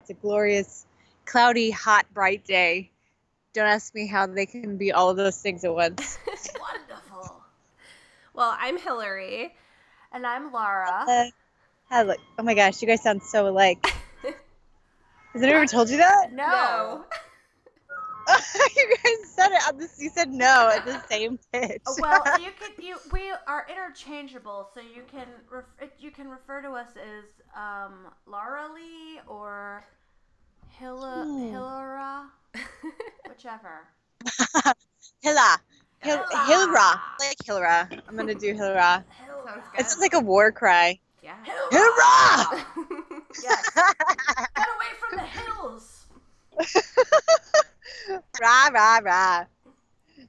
It's a glorious, cloudy, hot, bright day. Don't ask me how they can be all of those things at once. Wonderful. Well, I'm Hillary. And I'm Laura. Uh, hello. Oh my gosh, you guys sound so alike. Has anyone ever told you that? No. you guys said it. On this, you said no at the same pitch. Well, you can you we are interchangeable, so you can ref, you can refer to us as um, Laura Lee or Hilla Hmm. Hillara, whichever. Hilla. Hil-. Hilra. Like Hilra. I'm gonna do Hilra. Sounds It sounds like a war cry. Yeah. Hilra! Yes. Get away from the hills. Rah rah rah.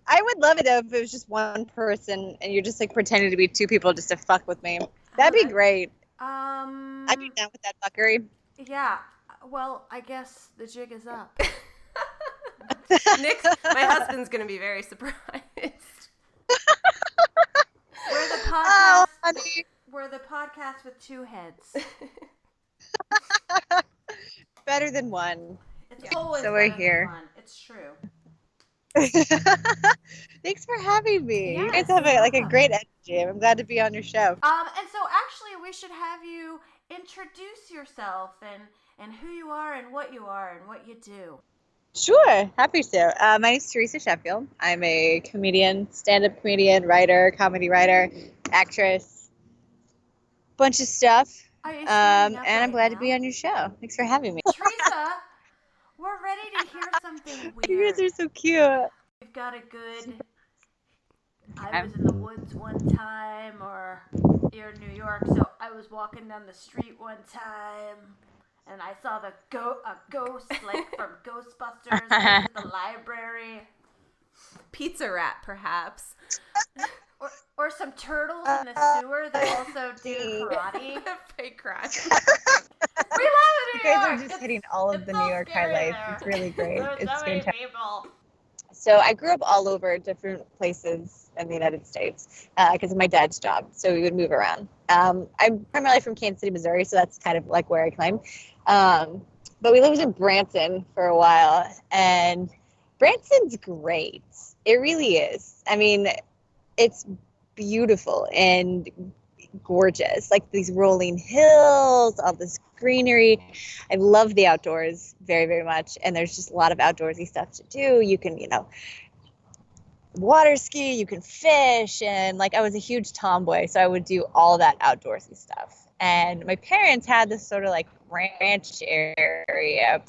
I would love it though if it was just one person and you're just like pretending to be two people just to fuck with me. That'd be great. Um. I'd be down with that fuckery. Yeah. Well, I guess the jig is up. Nick, my husband's gonna be very surprised. We're the Oh, podcast. honey. We're the podcast with two heads. Better than one. It's always so we're here. It's true. Thanks for having me. you guys have a, like a great energy. I'm glad to be on your show. Um, and so actually, we should have you introduce yourself and and who you are and what you are and what you do. Sure, happy to. Uh, my name's Teresa Sheffield. I'm a comedian, stand-up comedian, writer, comedy writer, actress, bunch of stuff. Um, and I'm glad to be on your show. Thanks for having me. Teresa, we're ready to hear something You guys are so cute. We've got a good. I was in the woods one time, or you're in New York, so I was walking down the street one time, and I saw the go a ghost like from Ghostbusters in the library, Pizza rat, perhaps. or, or some turtles in the sewer that also do see. karate. Fake cry. We love it. You New guys are just It's- hitting all of the so New York highlights. there. It's really great. It's so many fantastic. people. So I grew up all over different places in the United States because of my dad's job. So we would move around. Um, I'm primarily from Kansas City, Missouri, so that's kind of like where I claim. Um, but we lived in Branson for a while, and Branson's great. It really is. I mean, it's beautiful and gorgeous, like these rolling hills, all this greenery. I love the outdoors very, very much. And there's just a lot of outdoorsy stuff to do. You can, you know, water ski, you can fish. And like I was a huge tomboy, so I would do all that outdoorsy stuff. And my parents had this sort of like ranch area.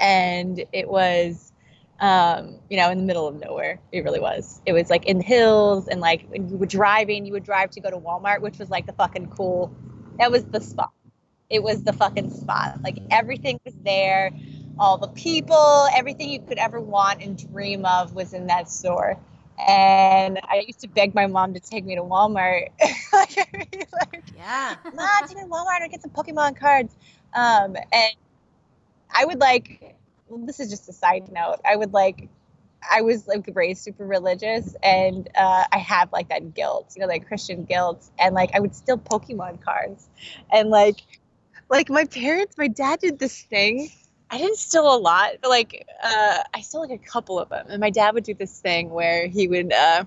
And it was, um, you know, in the middle of nowhere. It really was. It was like in the hills and like when you were driving, you would drive to go to Walmart, which was like the fucking cool. That was the spot it was the fucking spot. Like everything was there, all the people, everything you could ever want and dream of was in that store. And I used to beg my mom to take me to Walmart. like, I'd be like, Yeah. Mom, take me to Walmart and get some Pokemon cards. Um, and I would like, this is just a side note. I would like, I was like raised super religious, and uh, I have like that guilt, you know, like Christian guilt, and like I would steal Pokemon cards, and like, like my parents, my dad did this thing. I didn't steal a lot, but like uh, I stole like a couple of them, and my dad would do this thing where he would, uh,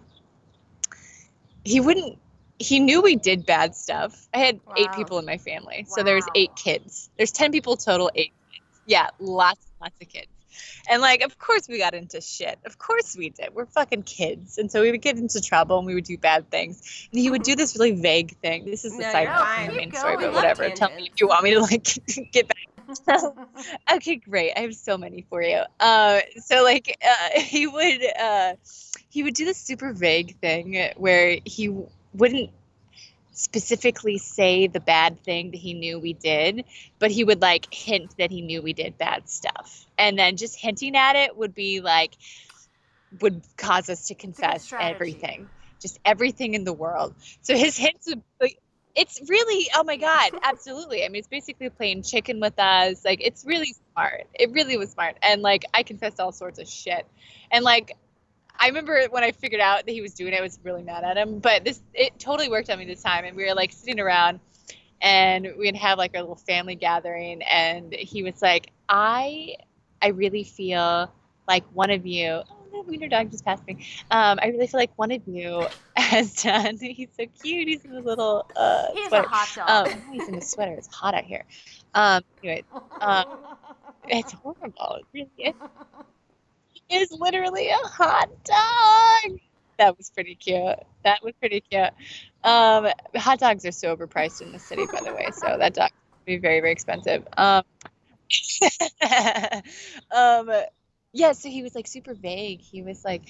he wouldn't. He knew we did bad stuff. I had eight people in my family, so there's eight kids. There's ten people total, eight kids. Yeah, lots, lots of kids. And like, of course we got into shit. Of course we did. We're fucking kids, and so we would get into trouble and we would do bad things. And he would do this really vague thing. This is the No, side you're note fine. from the main story, but whatever. Tell me if you want me to like get back. okay, great. I have so many for you. Uh, so like, uh, he would uh, he would do this super vague thing where he wouldn't specifically say the bad thing that he knew we did, but he would like hint that he knew we did bad stuff. And then just hinting at it would be like would cause us to confess everything. Just everything in the world. So his hints would like it's really oh my god absolutely. I mean it's basically playing chicken with us. Like it's really smart. It really was smart. And like i confessed all sorts of shit. And like i remember when i figured out that he was doing it i was really mad at him but this it totally worked on me this time and we were like sitting around and we'd have like our little family gathering and he was like i i really feel like one of you oh no wiener dog just passed me um, i really feel like one of you has done he's so cute he's in a little uh He's a sweater. hot dog. um he's in a sweater it's hot out here um anyway um, it's horrible it really is is literally a hot dog. That was pretty cute. That was pretty cute. Um hot dogs are so overpriced in the city by the way so that dog would be very very expensive. Um um yeah so he was like super vague. He was like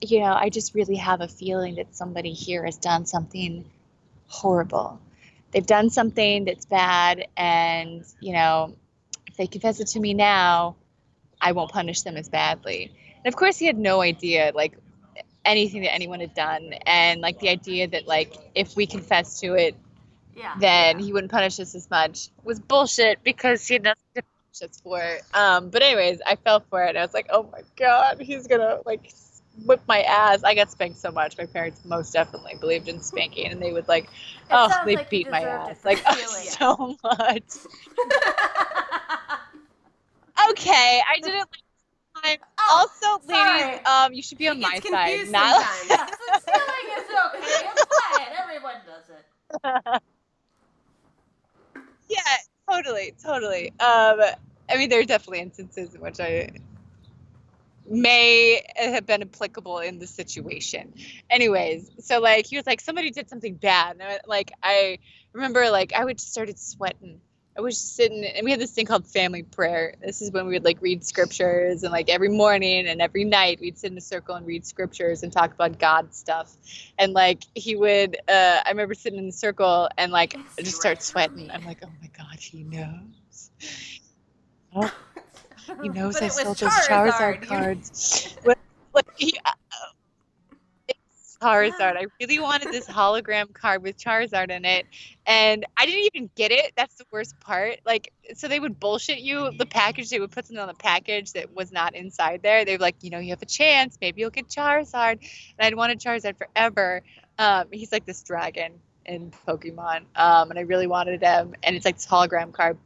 you know i just really have a feeling that somebody here has done something horrible. They've done something that's bad and you know if they confess it to me now i won't punish them as badly and of course he had no idea like anything that anyone had done and like the idea that like if we confessed to it yeah. then he wouldn't punish us as much was bullshit because he had nothing to punish us for. Um, but anyways, I fell for it. I was like, oh my god, he's gonna like whip my ass. I got spanked so much. My parents most definitely believed in spanking, and they would like, It oh, they like beat my ass like oh, so much. Okay, I did it. last time. Oh, also, sorry. ladies, um, you should be She on my side, confused not. sometimes. yeah, so stealing is okay. It's fine. Everyone does it. yeah, totally, totally. Um, I mean, there are definitely instances in which I may have been applicable in the situation. Anyways, so like he was like somebody did something bad, and I, like I remember like I would just started sweating. I was just sitting, and we had this thing called family prayer. This is when we would like read scriptures, and like every morning and every night we'd sit in a circle and read scriptures and talk about God stuff. And like he would, uh, I remember sitting in the circle and like I just start sweating. I'm like, oh my god, he knows. Oh, he knows I sold those Charizard. Charizard cards. Like, he, Charizard. I really wanted this hologram card with Charizard in it, and I didn't even get it. That's the worst part. Like, so they would bullshit you the package. They would put something on the package that was not inside there. They were like, you know, you have a chance. Maybe you'll get Charizard. And I'd wanted Charizard forever. Um, he's like this dragon in Pokemon, um, and I really wanted him. And it's like this hologram card.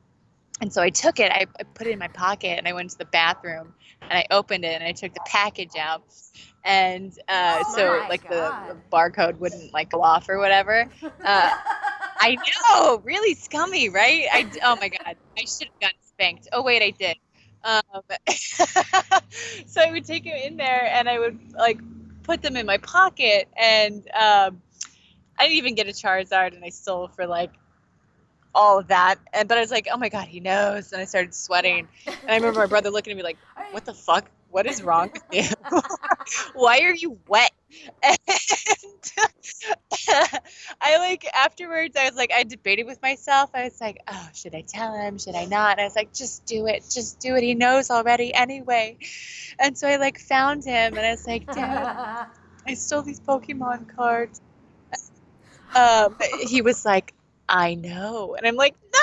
And so I took it, I, I put it in my pocket, and I went to the bathroom and I opened it and I took the package out. And uh, Oh so, like, the, the barcode wouldn't like go off or whatever. Uh, I know, really scummy, right? I oh my god, I should have gotten spanked. Oh wait, I did. Um, so I would take him in there and I would like put them in my pocket, and um, I didn't even get a Charizard, and I stole for like all of that. And but I was like, oh my god, he knows, and I started sweating. And I remember my brother looking at me like, what the fuck? What is wrong with you? Why are you wet? And I like afterwards, I was like, I debated with myself. I was like, oh, should I tell him? Should I not? And I was like, just do it. Just do it. He knows already anyway. And so I like found him and I was like, Dad, I stole these Pokemon cards. Um, he was like, I know. And I'm like, no.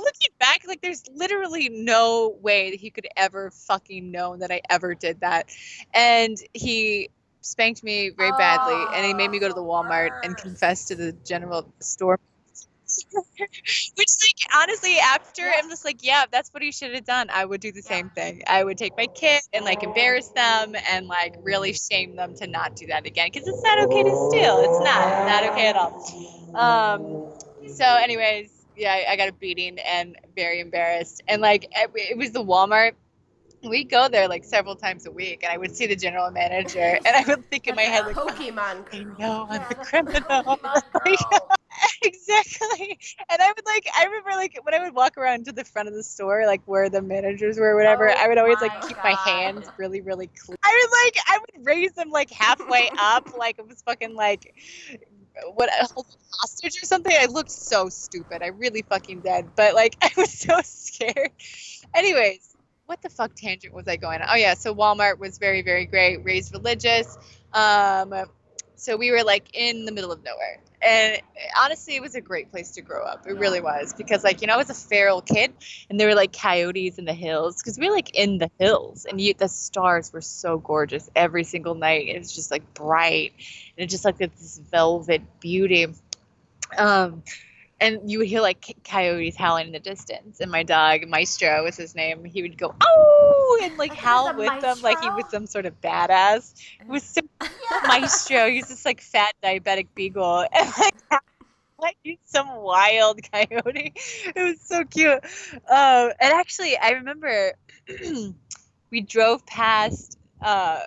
Looking back, like there's literally no way that he could ever fucking know that I ever did that. And he spanked me very badly and he made me go to the Walmart and confess to the general store. Which like honestly after Yeah. I'm just like, yeah, that's what he should have done. I would do the same thing. I would take my kid and like embarrass them and like really shame them to not do that again because it's not okay to steal. It's not not okay at all. Um so anyways, yeah, I, I got a beating and very embarrassed. And like it, it was the Walmart. We go there like several times a week, and I would see the general manager, and I would think in my head like, Pokemon oh, I girl. know I'm Yeah, the criminal. Exactly. And I would like, I remember like when I would walk around to the front of the store, like where the managers were, or whatever. Oh I would always like my keep my hands really, really clean. I would like, I would raise them like halfway up, like it was fucking like what hostage or something. I looked so stupid. I really fucking did. But like, I was so scared. Anyways, what the fuck tangent was I going on? Oh yeah, so Walmart was very, very great. Raised religious. Um, so we were like in the middle of nowhere and honestly, it was a great place to grow up. It really was because, like, you know, I was a feral kid, and there were like coyotes in the hills because we were like in the hills, and you, the stars were so gorgeous every single night. It was just like bright, and it just like this velvet beauty. Um, and you would hear like coyotes howling in the distance, and my dog Maestro was his name. He would go oh and like howl with them like he was some sort of badass. It was so Maestro. He's this like fat diabetic beagle, and like like some wild coyote. It was so cute. Um, and actually, I remember we drove past. Uh,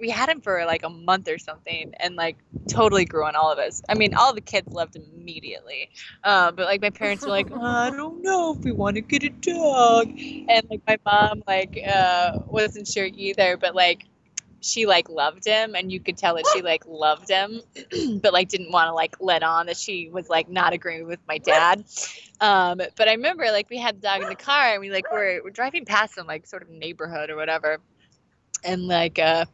we had him for like a month or something, and like totally grew on all of us. I mean, all the kids loved him immediately. Um, but like my parents were like, oh, I don't know if we want to get a dog, and like my mom like uh, wasn't sure either. But like she like loved him and you could tell that she like loved him but like didn't want to like let on that she was like not agreeing with my dad um but i remember like we had the dog in the car and we like were, we're driving past some like sort of neighborhood or whatever and like uh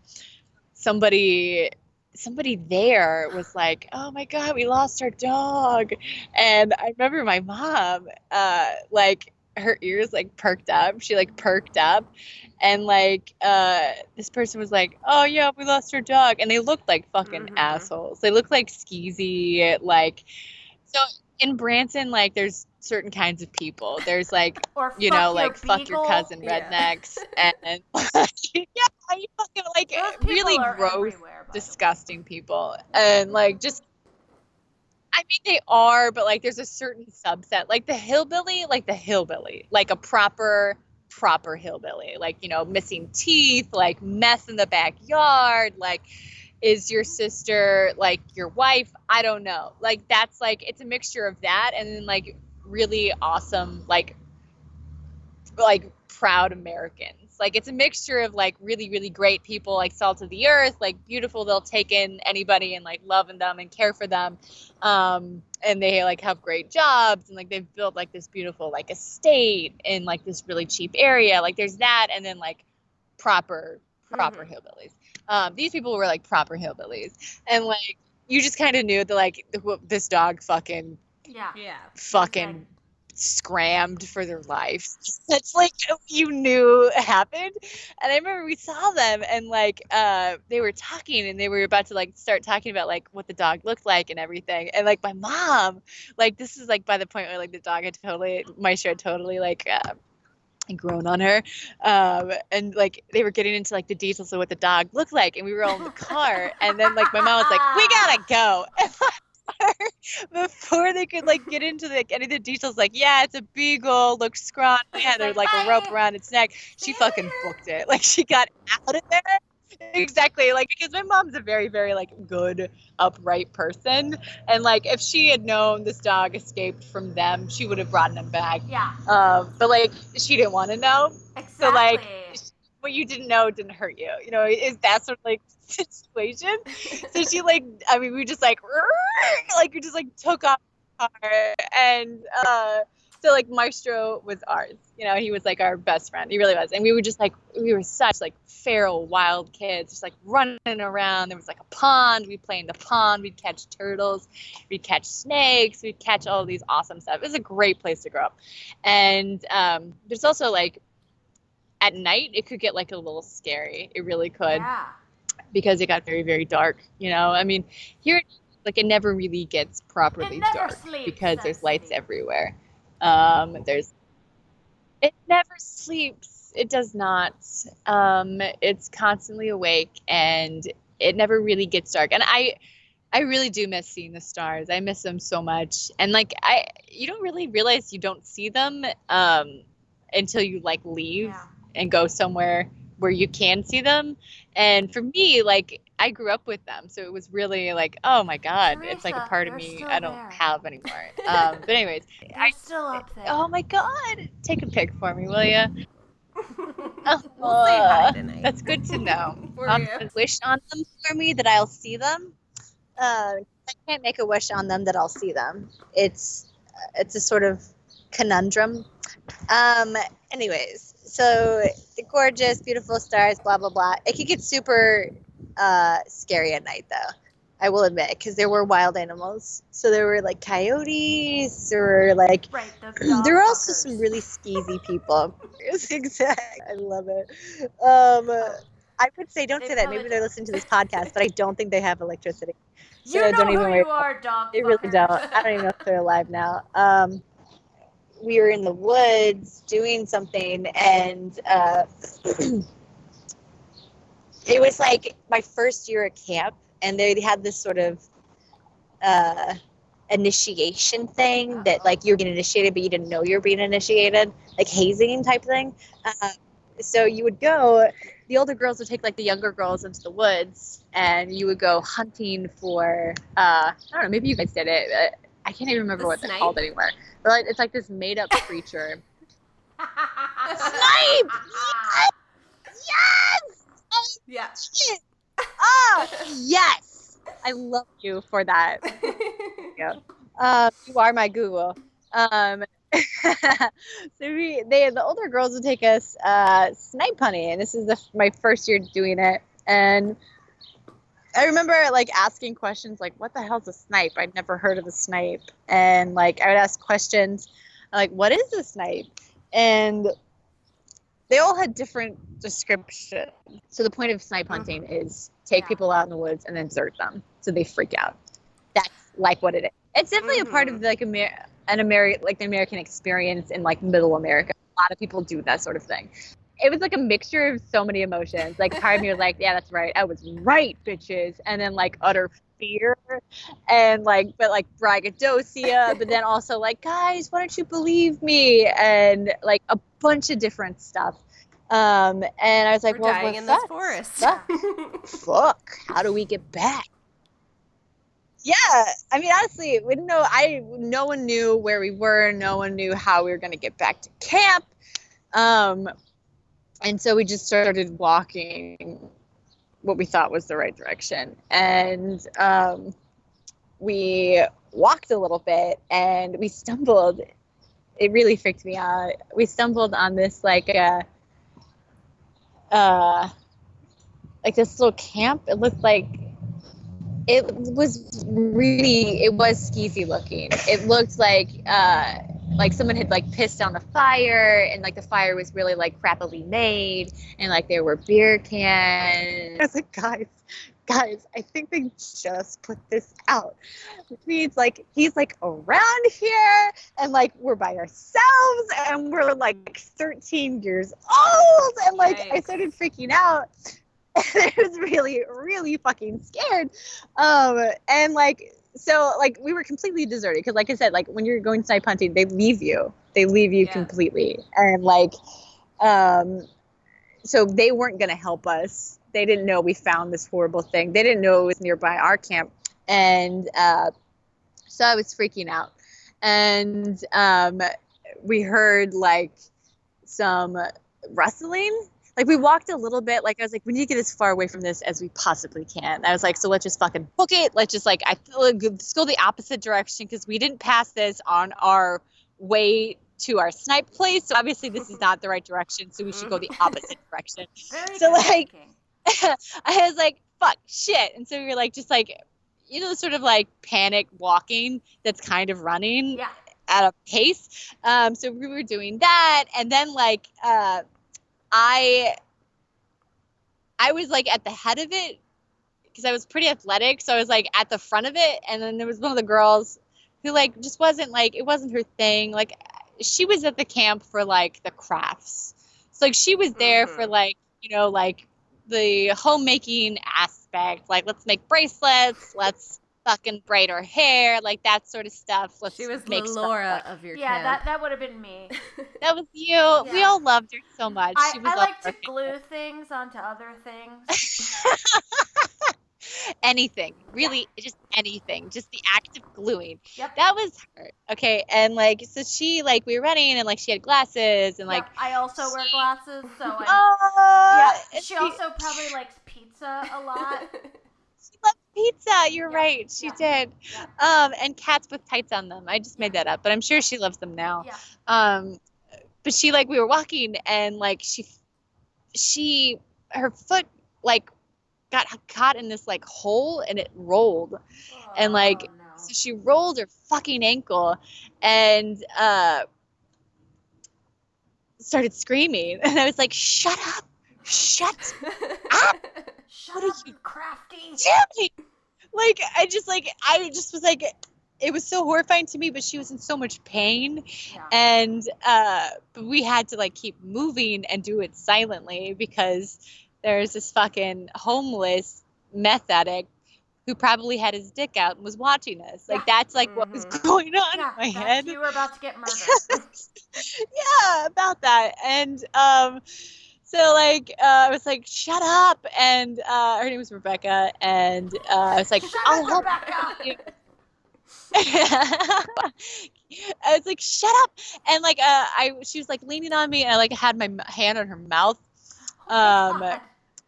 somebody somebody there was like oh my god we lost our dog. And i remember my mom uh like her ears like perked up. She like perked up. And like uh this person was like oh yeah we lost our dog. And they looked like fucking Mhm. assholes. They looked like skeezy like so in branson like there's certain kinds of people. There's like you know like fuck your beagle. cousin Yeah. rednecks and yeah you fucking like eh, people really gross everywhere, by the way. disgusting people and like just I mean they are, but like there's a certain subset. Like the hillbilly, like the hillbilly, like a proper proper hillbilly, like you know, missing teeth, like mess in the backyard, like is your sister like your wife? I don't know. Like that's like it's a mixture of that and then like really awesome like like proud Americans. Like it's a mixture of like really really great people like salt of the earth, like beautiful. They'll take in anybody and like loving them and care for them, um, and they like have great jobs and like they've built like this beautiful like estate in like this really cheap area. Like there's that, and then like proper proper hillbillies. Um, these people were like proper hillbillies, and like you just kind of knew that like this dog fucking Yeah. Yeah. fucking scrammed for their lives. That's like you knew happened. And I remember we saw them and like uh they were talking and they were about to like start talking about like what the dog looked like and everything. And like my mom, like this is like by the point where like the dog had totally Maestro had totally like uh grown on her um and like they were getting into like the details of what the dog looked like and we were all in the car and then like my mom was like we gotta go before they could like get into like any of the details like yeah it's a beagle looks scrawny had a, like a rope around its neck. She fucking booked it. Like she got out of there. Exactly like because my mom's a very very like good upright person. And like if she had known this dog escaped from them she would have brought him back. Yeah. um but like she didn't want to know. Exactly. So, like, what you didn't know didn't hurt you you know is that sort of like situation? So she like i mean we just like like we just like took off car and uh so like maestro was ours you know he was like our best friend he really was and we were just like we were such like feral wild kids just like running around there was like a pond we'd play in the pond we'd catch turtles we'd catch snakes we'd catch all these awesome stuff it was a great place to grow up and um there's also like at night it could get like a little scary. It really could. Yeah. because it got very very dark you know? I mean here like it never really gets properly dark sleeps, because there's lights everywhere. Um there's it never sleeps. It does not. Um it's constantly awake and it never really gets dark. And i i really do miss seeing the stars. I miss them so much. And like i you don't really realize you don't see them um until you like leave. Yeah. And go somewhere where you can see them. And for me, like I grew up with them, so it was really like, oh my god, it's like a part of me I don't there. have anymore. Um, but anyways, They're I still up there. oh my god, take a pic for me, will you? we'll say hi tonight. That's good to know. Um, wish on them for me that I'll see them. Uh, I can't make a wish on them that I'll see them. It's it's a sort of conundrum. Um, anyways, so the gorgeous, beautiful stars, blah blah blah. It could get super uh, scary at night though. I will admit, because there were wild animals. So there were like coyotes, or like Right. there were also some really skeezy people. Exactly. I love it. Um, I would say don't They say that. Maybe they're listening to this podcast, but I don't think they have electricity. So You know don't who even worry you are, dog. They really don't. I don't even know if they're alive now. Um, we were in the woods doing something, and uh, it was like my first year at camp, and they had this sort of uh, initiation thing that like you're getting initiated, but you didn't know you're being initiated, like hazing type thing. Uh, so you would go. The older girls would take like the younger girls into the woods, and you would go hunting for. Uh, I don't know. Maybe you guys did it. I can't even remember The what they're called anymore. But like, it's like this made-up creature. Snipe! yes! Oh, Yeah. shit! Oh, yes! I love you for that. Um, you are my Google. Um, so we, they, the older girls would take us uh, snipe hunting, and this is the, my first year doing it. And I remember like asking questions like, "What the hell's a snipe?" I'd never heard of a snipe, and like I would ask questions like, "What is a snipe?" And they all had different descriptions. So the point of snipe mm-hmm. hunting is take Yeah. people out in the woods and then desert them, so they freak out. That's like what it is. It's definitely a part of mm-hmm. like Amer- an Ameri- like the American experience in like Middle America. A lot of people do that sort of thing. It was like a mixture of so many emotions. Like part of me was like, "Yeah, that's right. I was right, bitches," and then like utter fear, and like but like braggadocio, but then also like, "Guys, why don't you believe me?" and like a bunch of different stuff. Um, and I was like, We're "Well, dying in this forest. Sucks. fuck how do we get back yeah i mean honestly we didn't know i no one knew where we were no one knew how we were going to get back to camp um and so we just started walking what we thought was the right direction and um we walked a little bit and we stumbled it really freaked me out we stumbled on this like uh uh like this little camp. It looked like it was really it was skeezy looking. It looked like uh like someone had like pissed on the fire and like the fire was really like crappily made and like there were beer cans. I was like, guys, guys, I think they just put this out. Which means like he's like around here and like we're by ourselves and we're like 13 years old and like I started freaking out. I was really, really fucking scared. Um, and like, so like we were completely deserted because, like I said, like when you're going snipe hunting, they leave you. They leave you Yeah. completely, and like, um, so they weren't gonna help us. They didn't know we found this horrible thing. They didn't know it was nearby our camp, and uh, so I was freaking out. And um, we heard like some rustling like we walked a little bit like i was like we need to get as far away from this as we possibly can. I was like so let's just fucking book it. Let's just like i feel like let's go the opposite direction because we didn't pass this on our way to our snipe place. So obviously this is not the right direction so we should go the opposite direction. Very So, like, i was like fuck shit. And so we were like just like you know sort of like panic walking that's kind of running Yeah. at a pace. Um, so we were doing that, and then like uh, I, I was like at the head of it because I was pretty athletic, so I was like at the front of it, and then there was one of the girls who like just wasn't like it wasn't her thing. Like she was at the camp for like the crafts, so like she was there for Mhm. like you know like the homemaking aspect. Like let's make bracelets, let's fucking braid her hair, like that sort of stuff. Let's She was make the stuff Laura of your Yeah, that camp. that would have been me. that was you. We all loved her so much. I, she was I like to perfect. glue things onto other things. anything, really, just anything, just the act of gluing. Yep. That was her. Okay, and like, so she like we were running, and like she had glasses, and like, Yep, I also wear glasses, so I. oh, yeah, and she also probably likes pizza a lot. she loved pizza. You're Yeah, right, she yeah, did. Um, and cats with tights on them. I just made that up, but I'm sure she loves them now. Yeah. um but she like we were walking and like she she her foot like got caught in this like hole and it rolled and like Oh, no. so she rolled her fucking ankle and uh started screaming and i was like shut up shut Shut what are up, you crafty. Jimmy! Like I just like I just was like it was so horrifying to me, but she was in so much pain Yeah. and uh we had to like keep moving and do it silently because there's this fucking homeless meth addict who probably had his dick out and was watching us. Like Yeah. that's like what was Mhm. going on yeah, in my head. You were about to get murdered. yeah, about that. And um so like uh, I was like, shut up and uh her name was Rebecca and uh I was like, Shut I'll up, help you. I was like, shut up. And like uh I she was like leaning on me and I like had my hand on her mouth. Oh Um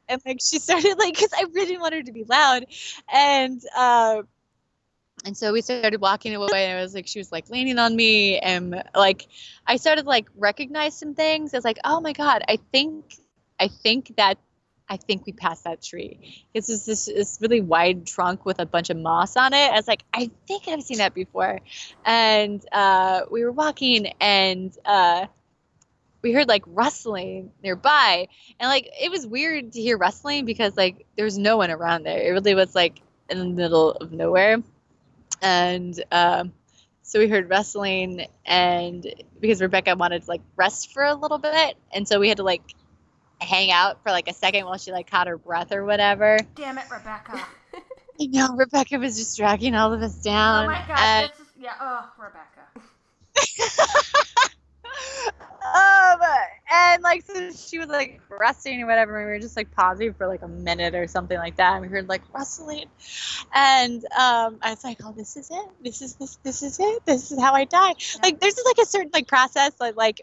and like she started like because I really wanted her to be loud, and uh, and so we started walking away, and I was like, she was like leaning on me, and like I started like recognize some things. I was like, oh my god, I think, I think that. I think we passed that tree. It's just this, this really wide trunk with a bunch of moss on it. I was like, I think I've seen that before. And uh, we were walking, and uh, we heard like rustling nearby and like it was weird to hear rustling because like there was no one around there it really was like in the middle of nowhere and um so we heard wrestling and because rebecca wanted to like rest for a little bit and so we had to like hang out for like a second while she like caught her breath or whatever Damn it, Rebecca. you know rebecca was just dragging all of us down oh my God. and- yeah. Oh, Rebecca. um, and like so she was like resting or whatever, and we were just like pausing for like a minute or something like that, and we heard like rustling, and um, I was like, oh, this is it, this is this, this is it, this is how I die. Like there's just like a certain like process, like like,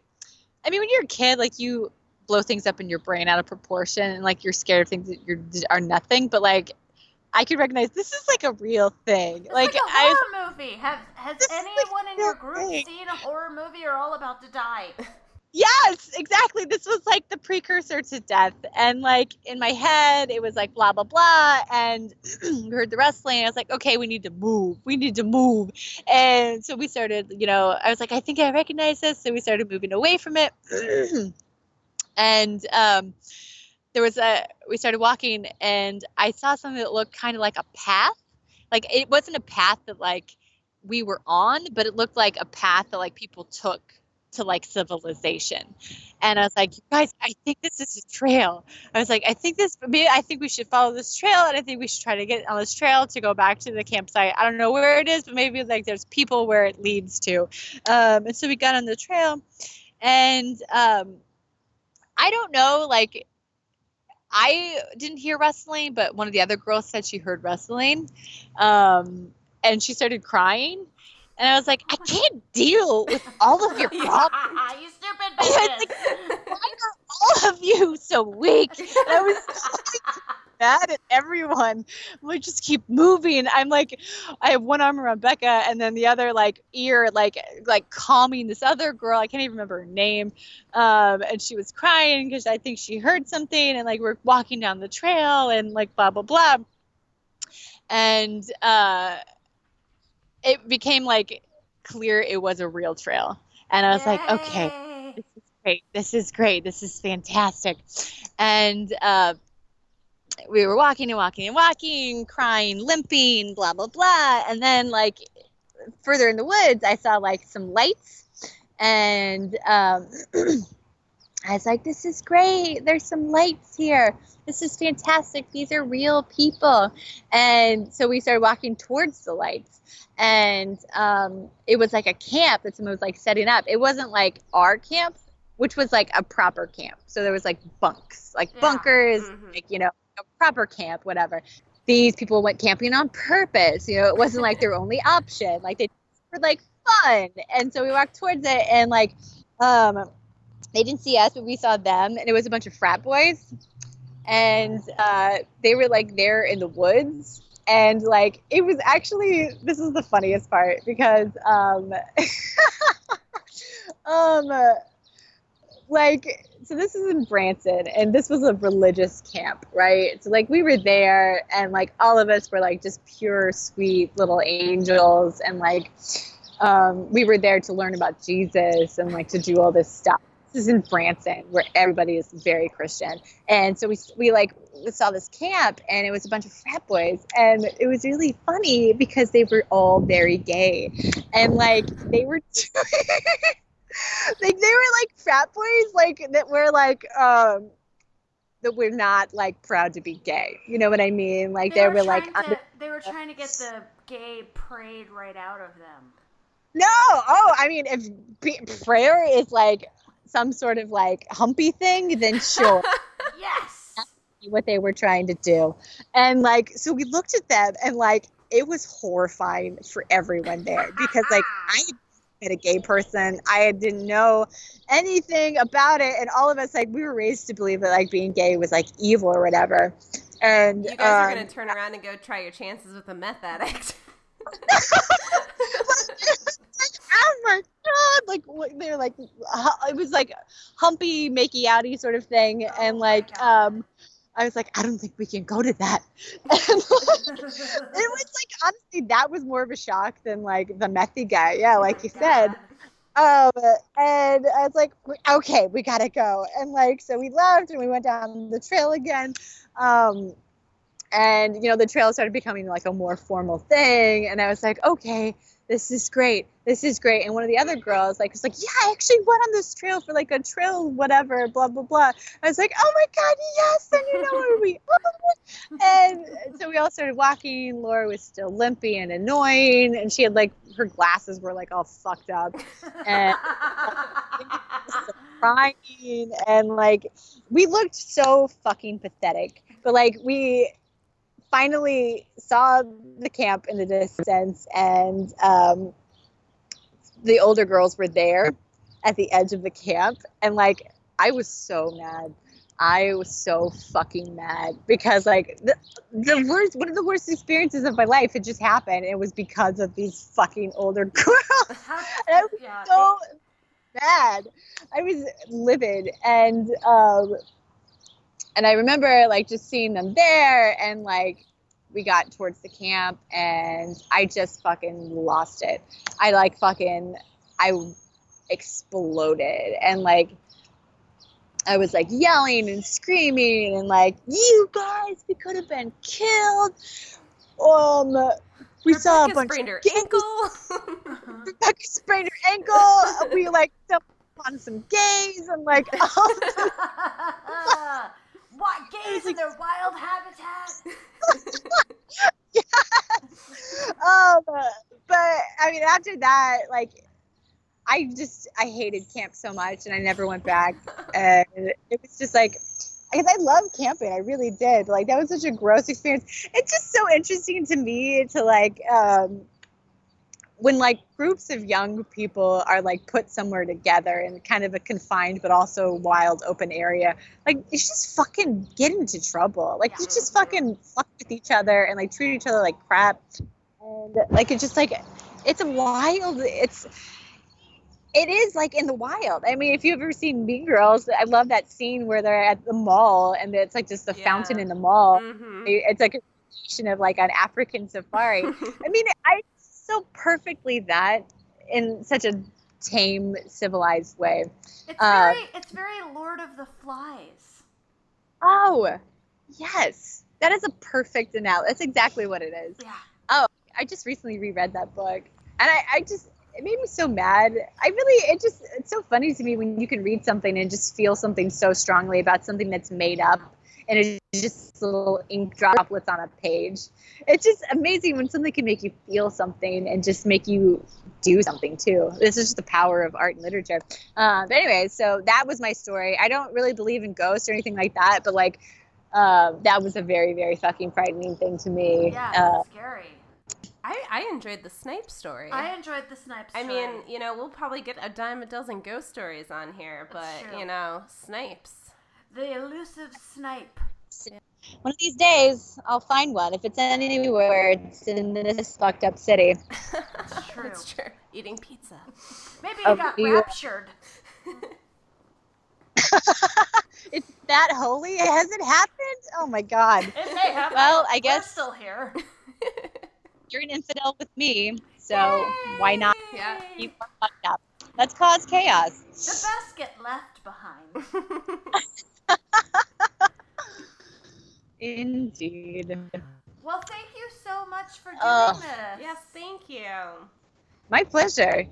I mean, when you're a kid, like you blow things up in your brain out of proportion, and like you're scared of things that you're are nothing, but like. I could recognize this is like a real thing. It's like like, a I, horror movie. Have has is like anyone in your group thing. seen a horror movie or all about to die? Yes, exactly. This was like the precursor to death. And like in my head, it was like blah, blah, blah. And we heard the wrestling. I was like, okay, we need to move. We need to move. And so we started, you know, I was like, I think I recognize this. So we started moving away from it. and um, there was a, we started walking and I saw something that looked kind of like a path. Like it wasn't a path that like we were on, but it looked like a path that like people took to like civilization. And I was like, you guys, I think this is a trail. I was like, I think this, maybe I think we should follow this trail, and I think we should try to get on this trail to go back to the campsite. I don't know where it is, but maybe like there's people where it leads to. Um, and so we got on the trail, and um, I don't know, like. I didn't hear wrestling, but one of the other girls said she heard wrestling, Um, and she started crying. And I was like, I can't deal with all of your problems. you stupid was bitches. Why are all of you so weak? And I was mad at everyone. I'm just keep moving. I'm like, I have one arm around Becca and then the other like ear, like like calming this other girl. I can't even remember her name. Um, and she was crying because I think she heard something. And like we're walking down the trail and like blah blah blah. And uh, it became like clear it was a real trail. And I was like, okay, this is great. This is great. This is fantastic. And uh, we were walking and walking and walking, crying, limping, blah, blah, blah. And then, like, further in the woods, I saw, like, some lights. And um, I was like, this is great. There's some lights here. This is fantastic. These are real people. And so we started walking towards the lights and um, it was like a camp that someone was like setting up. It wasn't like our camp, which was like a proper camp. So there was like bunks, like Yeah. bunkers, Mhm. like you know, proper camp, whatever. These people went camping on purpose. You know, it wasn't like their only option. Like they were like fun, and so we walked towards it, and like um, they didn't see us, but we saw them, and it was a bunch of frat boys, and uh, they were like there in the woods and like it was actually this is the funniest part because um um like so this is in Branson and this was a religious camp, right? So like we were there and like all of us were like just pure sweet little angels and like um, we were there to learn about Jesus and like to do all this stuff. This is in Branson where everybody is very Christian. And so we we like we saw this camp and it was a bunch of frat boys and it was really funny because they were all very gay and like they were like they were like frat boys like that were like um that we're not like proud to be gay. You know what i mean? Like they, they were, were like to, they were trying to get the gay prayed right out of them. No! Oh i mean if be- prayer is like some sort of like humpy thing then sure. Yes! What they were trying to do. And like so we looked at them and like it was horrifying for everyone there because like i a gay person. I didn't know anything about it, and all of us like we were raised to believe that like being gay was like evil or whatever. And you guys um, are gonna turn around and go try your chances with a meth addict. oh my god! Like they're like it was like humpy, makey outy sort of thing, and like um. I was like, I don't think we can go to that. it was like honestly, that was more of a shock than like the methy guy. Yeah, like you said. Um, and I was like, okay, we gotta go. And like, so we left and we went down the trail again. Um, and you know, the trail started becoming like a more formal thing. And I was like, okay, this is great. This is great. And one of the other girls like was like, yeah, I actually went on this trail for like a trail, whatever, blah blah blah. I was like, oh my god, yes! And you know where we and so we all started walking. Laura was still limpy and annoying, and she had like her glasses were like all fucked up, and crying, and like we looked so fucking pathetic. But like we finally saw the camp in the distance, and um, the older girls were there at the edge of the camp, and like I was so mad. I was so fucking mad because like the, the worst one of the worst experiences of my life had just happened. It was because of these fucking older girls. and I was yeah. so mad. I was livid and um and I remember like just seeing them there and like we got towards the camp and I just fucking lost it. I like fucking I exploded and like I was like yelling and screaming and like you guys we could have been killed. Um we Rebecca saw a bunch sprained of her ankle. Rebecca sprained her ankle. we like on some gays and like oh, What gays in their wild habitat? yeah. Um, but I mean, after that, like, I just I hated camp so much, and I never went back. And it was just like, because I love camping, I really did. Like that was such a gross experience. It's just so interesting to me to like um, when like groups of young people are like put somewhere together in kind of a confined but also wild open area like you just fucking get into trouble like you just fucking fuck with each other and like treat each other like crap and like it's just like it's a wild it's it is like in the wild. I mean, if you've ever seen Mean Girls, I love that scene where they're at the mall and it's like just the Yeah. fountain in the mall. Mhm. It's like a of like an African safari. I mean, I so perfectly that in such a tame, civilized way. It's Uh, very, it's very Lord of the Flies. Oh, yes, that is a perfect analogy. That's exactly what it is. Yeah. Oh, I just recently reread that book, and I, I just it made me so mad. I really it just it's so funny to me when you can read something and just feel something so strongly about something that's made up and it's just little ink droplets on a page. It's just amazing when something can make you feel something and just make you do something too. This is just the power of art and literature. Uh, but anyway, so that was my story. I don't really believe in ghosts or anything like that, but like uh, that was a very very fucking frightening thing to me. Yeah, Uh, scary. I, I enjoyed the Snipe story. I enjoyed the Snipes. I mean, you know, we'll probably get a dime a dozen ghost stories on here, but true. you know, Snipes. the elusive Snipe. One of these days, I'll find one. If it's anywhere, it's in this fucked up city. It's true. it's true. Eating pizza. Maybe Oh, he got you- raptured. it's that holy. Has it happened? Oh my god. It may have. Well, I We're guess- still here. You're an infidel with me, so why not Yeah. keep fucked up? Let's cause chaos. The best get left behind. Indeed. Well, thank you so much for uh, doing oh. this. Yes, thank you. My pleasure.